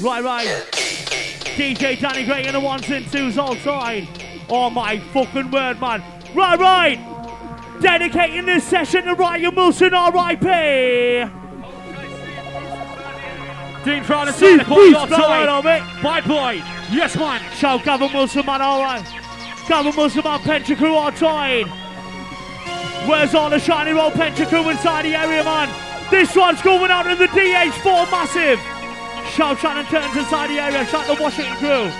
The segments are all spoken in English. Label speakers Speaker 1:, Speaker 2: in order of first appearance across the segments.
Speaker 1: Right, right. DJ Danny Gray in the ones and twos outside. Oh my fucking word, man. Right, right. Dedicating this session to Ryan Wilson, R.I.P.
Speaker 2: Dean Proud and
Speaker 1: See,
Speaker 2: Santa
Speaker 1: please,
Speaker 2: Claus
Speaker 1: blood on
Speaker 2: outside.
Speaker 1: it.
Speaker 2: My boy. Yes, man.
Speaker 1: Shout Gavin Wilson, man, alright. Gavin Wilson, man, Pentra crew outside. Where's all the Shiney Row Pentra crew inside the area, man? This one's going out in the DH4 massive. Shout Shannon turns inside the area. Shout the Washington crew.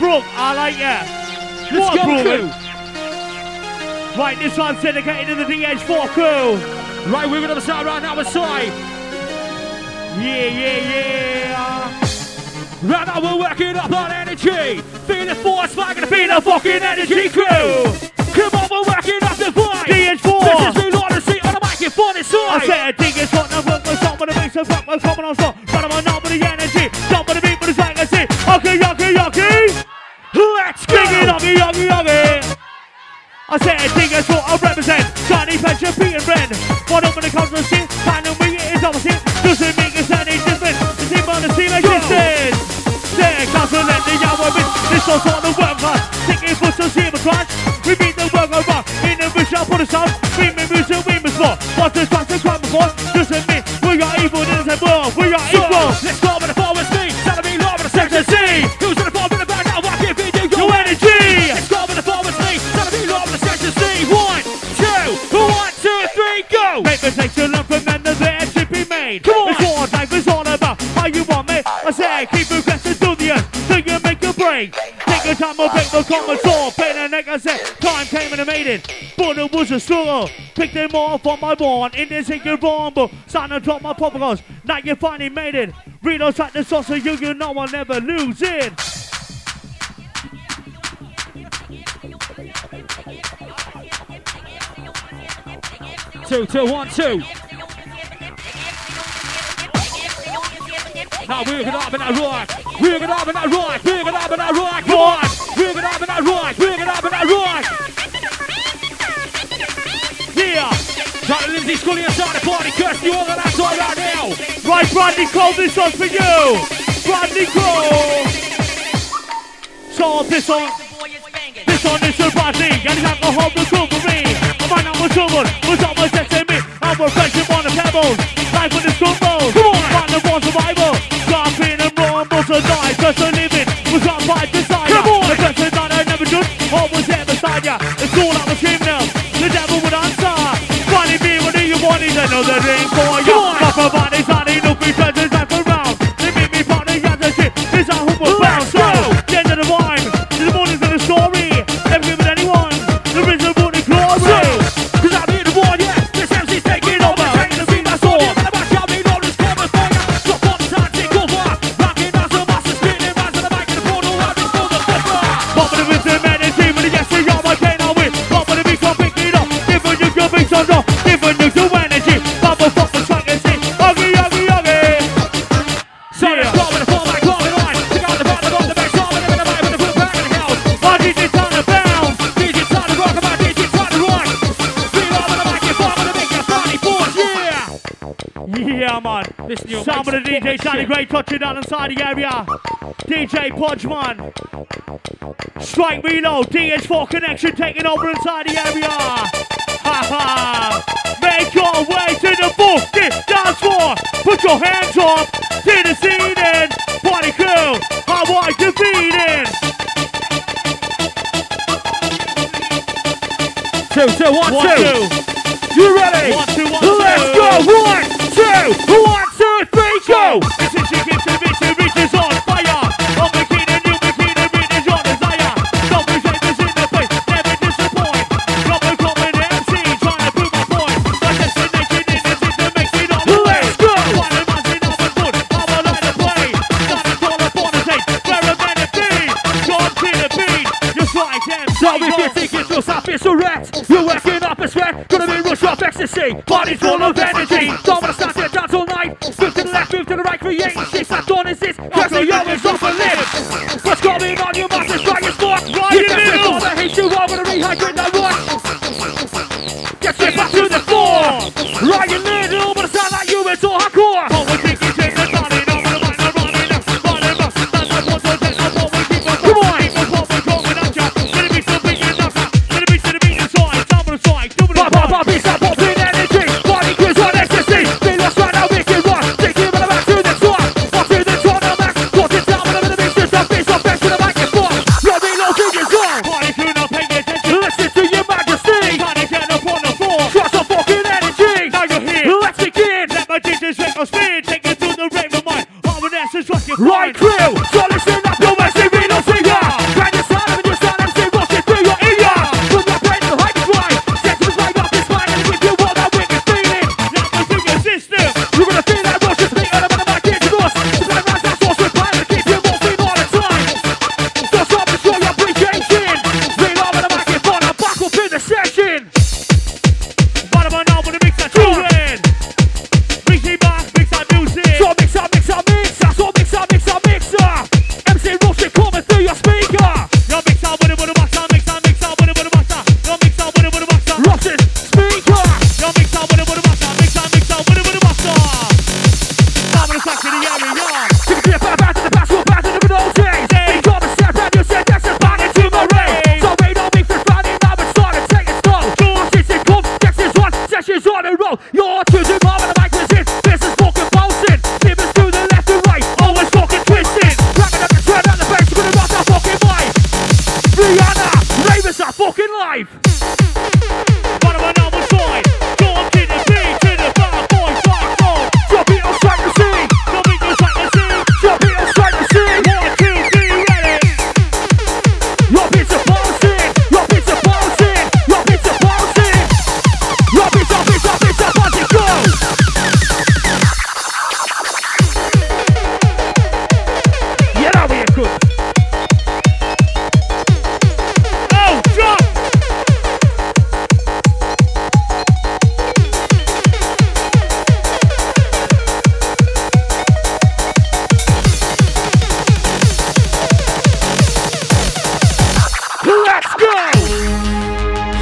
Speaker 1: Brooke, I like ya.
Speaker 2: Let's
Speaker 1: What,
Speaker 2: go, crew.
Speaker 1: Right, this one's dedicated to the DH4 crew.
Speaker 2: Right, we're going to start right now inside.
Speaker 1: Yeah, yeah, yeah.
Speaker 2: Right now we're working up on energy. Feeling force, like gonna
Speaker 1: Be the fucking energy crew.
Speaker 2: Come on, we're working up the vibe.
Speaker 1: DH4.
Speaker 2: On the microphone
Speaker 1: I said thing is hot, now work my song, but it makes a fuck, my coming on stop. But I'm not with the energy, jump with the beat, but it's like I say, yucky, yucky, yucky.
Speaker 2: Let's go.
Speaker 1: Biggie, yucky, yucky, yucky. I said thing is what I represent. Johnny Petra, Pete and Ren. What up when it comes to shit, kind of me, it is opposite. Doesn't make us any different. The team on the team existence. There, council let the young women. This one's on the work hard. Taking for some zebra crunch. We beat the work rock. In the vision, put us. We may lose and we must fall. What's the trust time or break the soul. Pain and neck, I said, time came and I made it. But it was a struggle. Pick them off on my one. In this wrong, but starting to drop my propagandas. Now you finally made it. Those like the sauce so you, you know I'll never lose it.
Speaker 2: Two, two, one, two. We're gonna up in that rock. We're gonna up in that rock. We're gonna up in that rock. Come on. We're gonna up in that rock. We're gonna up in that rock.
Speaker 1: Yeah.
Speaker 2: Try to Lindsay Scully inside the party. Curse you all that outside right now.
Speaker 1: Right, Bradley Cole, this one's for you. Bradley Cole. So this one, this one is for Bradley. And he's alcohol recovery. I might not much trouble, but not much sex in me. I'm friendship on the pebbles. Life with the stumbles. Ya. It's all I was screaming out. The devil would answer. Funny me, what do you want? He's another ring for ya.
Speaker 2: Come on.
Speaker 1: Pop
Speaker 2: yeah.
Speaker 1: Man.
Speaker 2: Listen, your
Speaker 1: Some of the
Speaker 2: DJ
Speaker 1: DJs
Speaker 2: fucking
Speaker 1: sounding
Speaker 2: shit.
Speaker 1: great, touching down inside the area. DJ Podgeman. Strike reload, DH4 connection taking over inside the area. Ha ha. Make your way to the fucking dance floor. Put your hands up to the ceiling. Party crew, I defeating.
Speaker 2: Two, two, one,
Speaker 1: One,
Speaker 2: two.
Speaker 1: two.
Speaker 2: You ready?
Speaker 1: One, two, one,
Speaker 2: Let's
Speaker 1: two.
Speaker 2: go. One, two, one, two, three, go.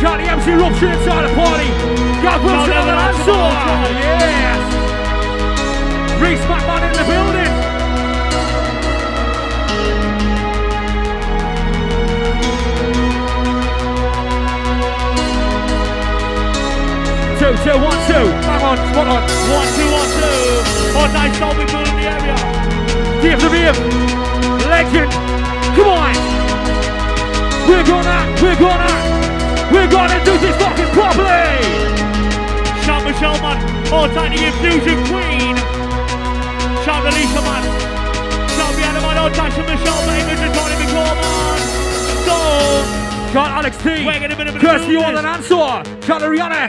Speaker 2: Charlie MC loves inside the party. God bless you, the
Speaker 1: land.
Speaker 2: Yes. Reese McMahon in the building. Two, two, one, two. Bang on, spot on.
Speaker 1: One, two, one, two. Oh, nice, all we in the area.
Speaker 2: Give the beer. Legend. Come on. We're gonna, we're gonna. We're gonna do this fucking properly!
Speaker 1: Shout Michelle man, all tiny infusion queen! Shout Alicia man! Shout Vienna man, all tiny Michelle man, English is Tony McCorman! So!
Speaker 2: Shout Alex T! Kirsty Orland an Ansor! Shout Rihanna!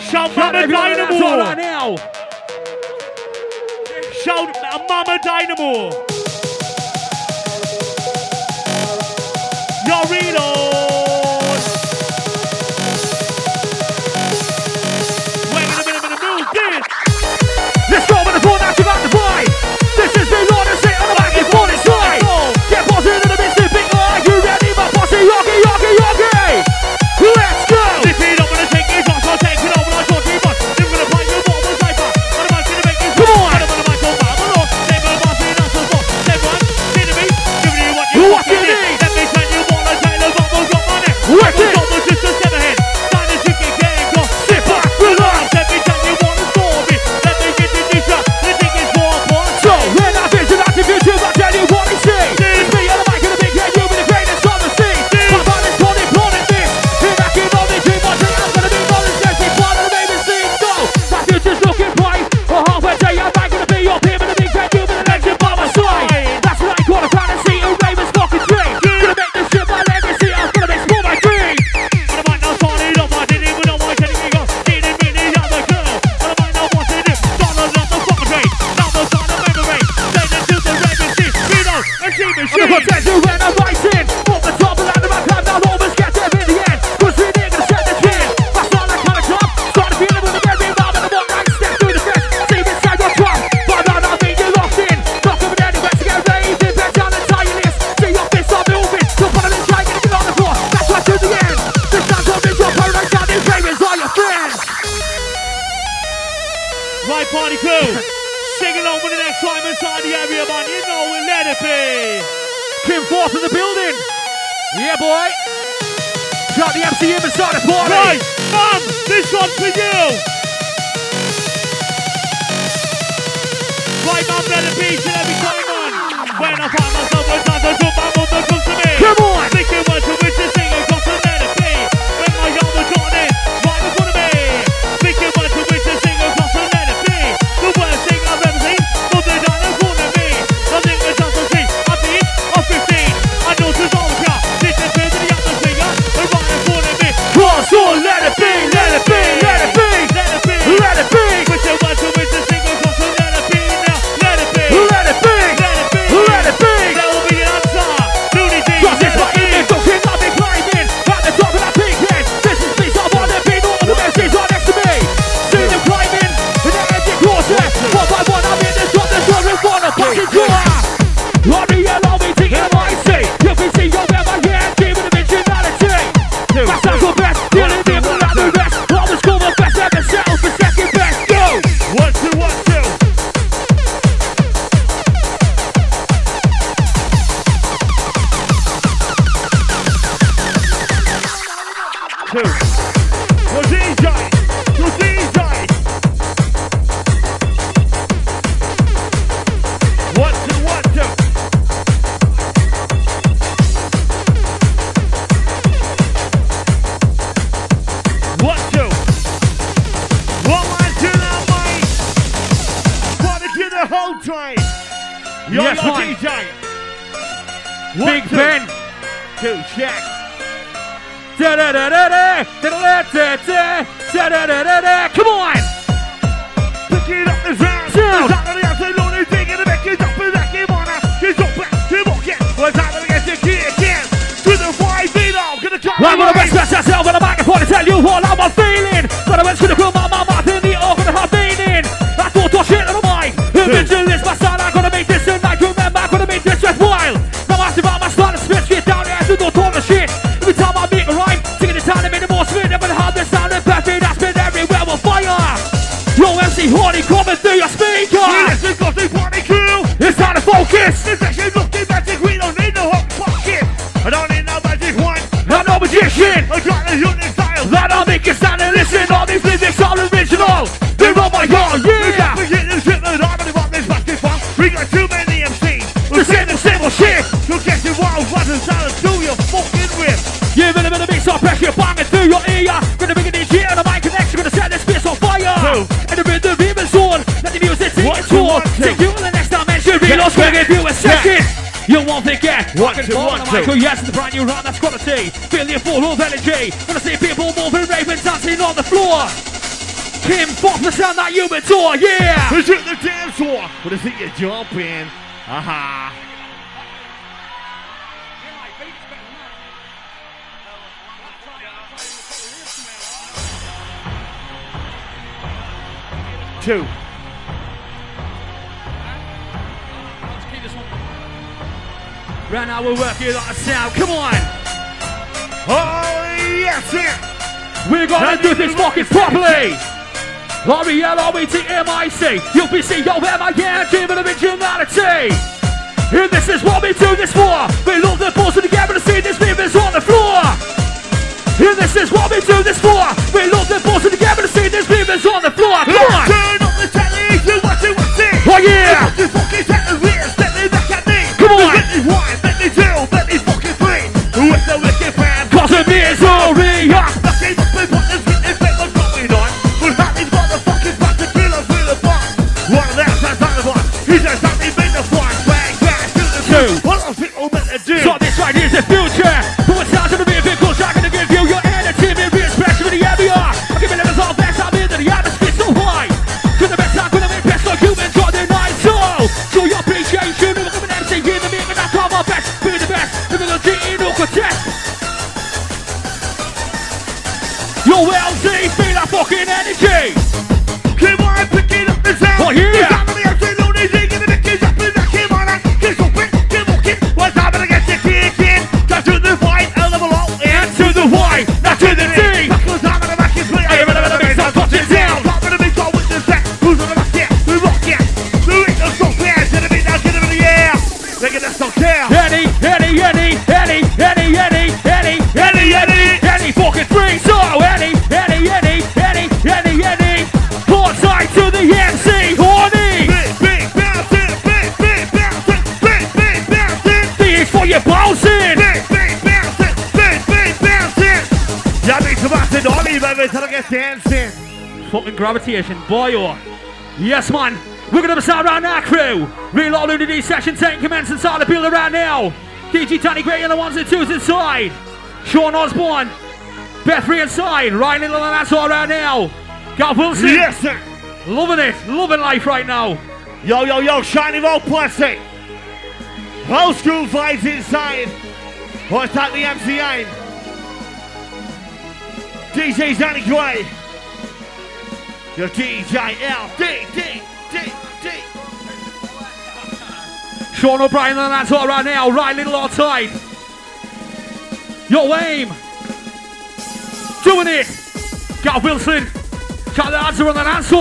Speaker 1: Shout Mama
Speaker 2: Dynamo! Shout right now!
Speaker 1: Shout Mama Dynamo! Yo, reload!
Speaker 2: inside the
Speaker 1: area, man. You know we let it be.
Speaker 2: Kim Forth in the building. Yeah, boy. Got the MC inside the party.
Speaker 1: Right, mum, this one's for you. Right, mum, let it be till every time, man. When I find myself, when times I jump, I'm on the comes to me.
Speaker 2: Come on.
Speaker 3: DJ.
Speaker 2: Big Ben.
Speaker 3: Two, check.
Speaker 2: Da da da da da da da da da da da da da da. Come on.
Speaker 3: Picking up the sound.
Speaker 2: Sound.
Speaker 3: Top of the afternoon, he's digging the back, he's up and he's on He's up back, he's walking. What's happening against the key again? To the five feet gonna come.
Speaker 2: I'm gonna express myself on the microphone to tell you all how I'm feeling. But I went to the out my mouth in the organ of Le mec de You won't forget.
Speaker 3: One,
Speaker 2: Rockin'
Speaker 3: two, one,
Speaker 2: on the
Speaker 3: two.
Speaker 2: oh yes, it's a brand new round, that's quality. Feel Feeling full of energy. Wanna see people moving, raving, dancing on the floor. Kim, fuck the sound that you adore, yeah.
Speaker 3: Let's hit the dance floor. I see you jumping. Aha. Two.
Speaker 2: Right now we're working on the sound. Come on.
Speaker 3: Oh, yes, yeah.
Speaker 2: We're gonna do this fucking properly. R-E-L-O-E-T-M-I-C UPC, yo, M-I-N, team of originality. And this is what we do this for. We love the balls together to see these rivers on the floor. And this is what we do this for. We love the balls together to see these rivers on the floor. Come on.
Speaker 3: Turn up the television, watch it, watch it.
Speaker 2: Oh yeah. Give me yeah.
Speaker 3: Quem fez ninguém. Livet till att get dancing.
Speaker 2: Fucking gravitation, boy, oh. Yes, man. We're gonna sound around our crew. Reload into these session 10 commence inside the building right now. DJ Danny Gray and the ones and twos inside. Sean Osborne. Beth Free inside. Ryan Little and that's all right now. Gav Wilson.
Speaker 3: Yes, sir.
Speaker 2: Loving it. Loving life right now.
Speaker 3: Yo, yo, yo, shiny old plastic. Old school vibes inside. What's that, the MC8? DJ Danny Gray. Your DJ L. D, D, D, D.
Speaker 2: Sean O'Brien and that's all right now. Right, Little outside. Yo, aim. Doing it. Gav Wilson. the Answer on the answer.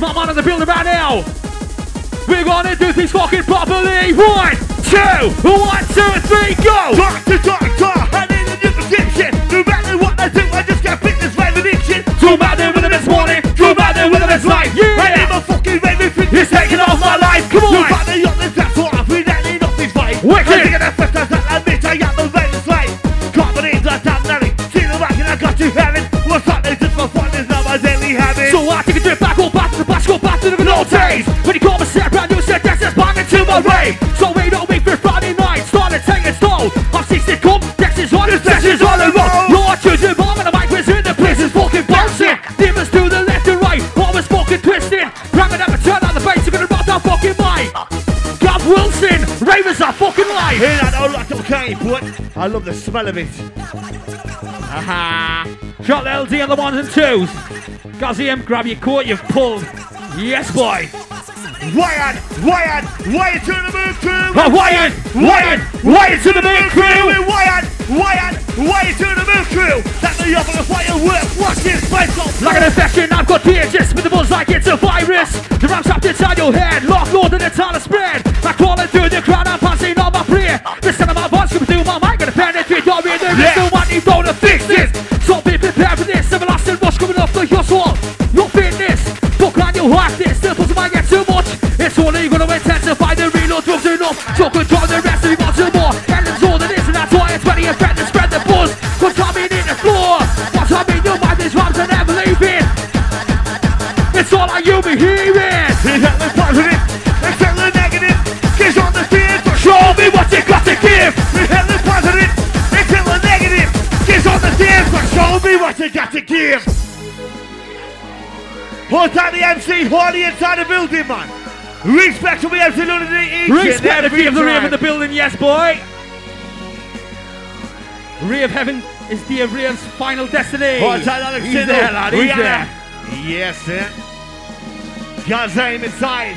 Speaker 2: my man in the building right now. We're gonna do this fucking properly. One, two, one, two, three, go.
Speaker 3: Doctor, I
Speaker 2: Drew there with him this morning, Drew there with him this life.
Speaker 3: Yeah. Right
Speaker 2: now,
Speaker 3: the fucking everything
Speaker 2: He's taking off my life. Come on,
Speaker 3: Drew Madden, you're the okay, but I love the smell of it. Aha.
Speaker 2: Shot LD on the ones and twos. Gazium, grab your coat, you've pulled. Yes, boy.
Speaker 3: Wyatt, Wyatt, Wyatt to the moon crew.
Speaker 2: Oh, Wyatt, Wyatt, Wyatt to the moon crew.
Speaker 3: Wyatt, Wyatt, Wyatt to the moon crew. That's the up of the firework. Watch this place go.
Speaker 2: Like an infection, I've got contagious with the buzz like it's a virus. The ram's trapped inside your head, locked more than it's on a spread. I'm crawling through the crowd, I'm passing on my prayer. The sound of my voice coming through my mind, gonna penetrate your ear. There is
Speaker 3: Yeah.
Speaker 2: no one you don't fix this. So be prepared for this. Everlasting rush coming off the your soul.
Speaker 3: Hold out the MC. Hold the inside the building, man. Respect to the MC Lunatic each and
Speaker 2: Respect
Speaker 3: every
Speaker 2: of the rave
Speaker 3: time.
Speaker 2: in the building, yes, boy. Ray of Heaven is Dear Rave's final destiny.
Speaker 3: Hold tight, Alex
Speaker 2: He's
Speaker 3: Sindo.
Speaker 2: there, lad, he's there.
Speaker 3: Yes, sir. God's name inside.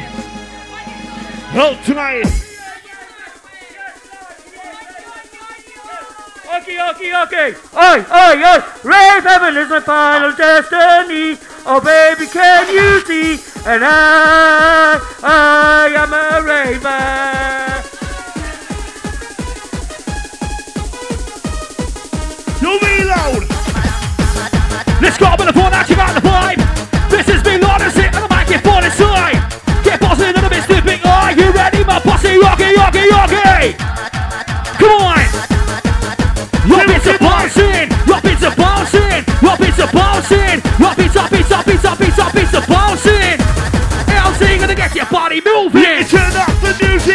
Speaker 3: Hold tonight.
Speaker 1: Okay, okay, okay. Oi, oi, oi. Rave heaven is my final destiny. Oh, baby, can you see? And I, I am a raver.
Speaker 3: You reload.
Speaker 2: Let's go up on the active out the vibe. This is me, Lord, and sit on the microphone inside. Get bossy midst of big Are you ready, my posse? Yogi, yogi, yogi. Come on. Your beats are bouncing, your beats are bouncing, your beats are bouncing, your beats Mr. Paulson. LZ gonna get your body moving. Yeah,
Speaker 3: turn up the music.